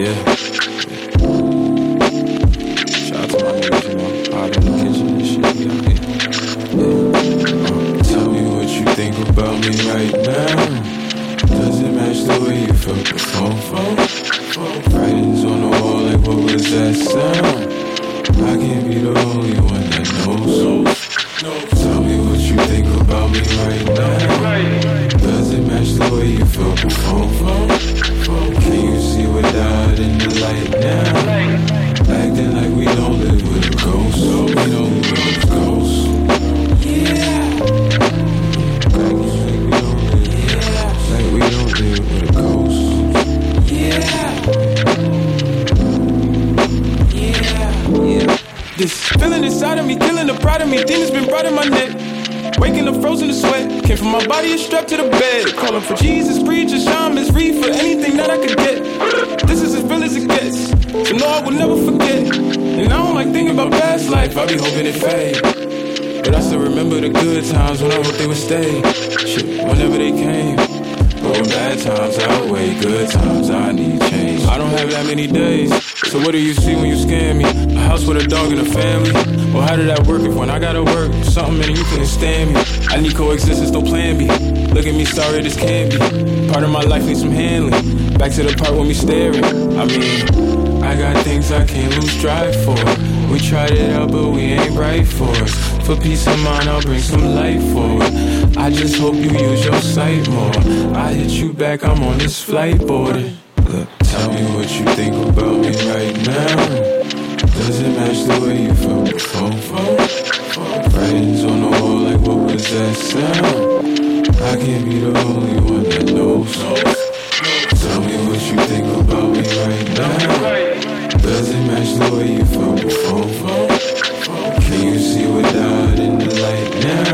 Yeah. Shout out to my niggas, you know, out in the kitchen and shit. Yeah. Uh, tell me what you think about me right now. Does it match the way you felt before? Phone, Writings on the wall, like what was that sound? I can't be the only one that knows. So, tell me what you think about me right now. Does it match the way you felt before? This feeling inside of me, killing the pride of me. Demons been right in my neck. Waking up frozen to sweat. Came from my body and strapped to the bed. Calling for Jesus, preacher, shamans, read for anything that I could get. This is as real as it gets. So no, I will never forget. And I don't like thinking about past life. I be hoping it fade. But I still remember the good times when I hope they would stay. Shit, whenever they came. But when bad times outweigh good times, I need change. I don't have that many days. So what do you see when you scan me? A house with a dog and a family? Well, how did that work if when I gotta work, something and you couldn't stand me? I need coexistence, no plan B. Look at me, sorry this can't be. Part of my life needs some handling. Back to the part when me staring. I mean, I got things I can't lose drive for. We tried it out, but we ain't right for us. For peace of mind, I'll bring some light forward. I just hope you use your sight more. I hit you back, I'm on this flight boarding. Look, tell me what you think about me right now. Does it match the way you felt before? Friends on the wall, like what was that sound? I can't be the only one that knows. Tell me what you think about me right now. Does it match the way you felt before? Can you see what died in the light now?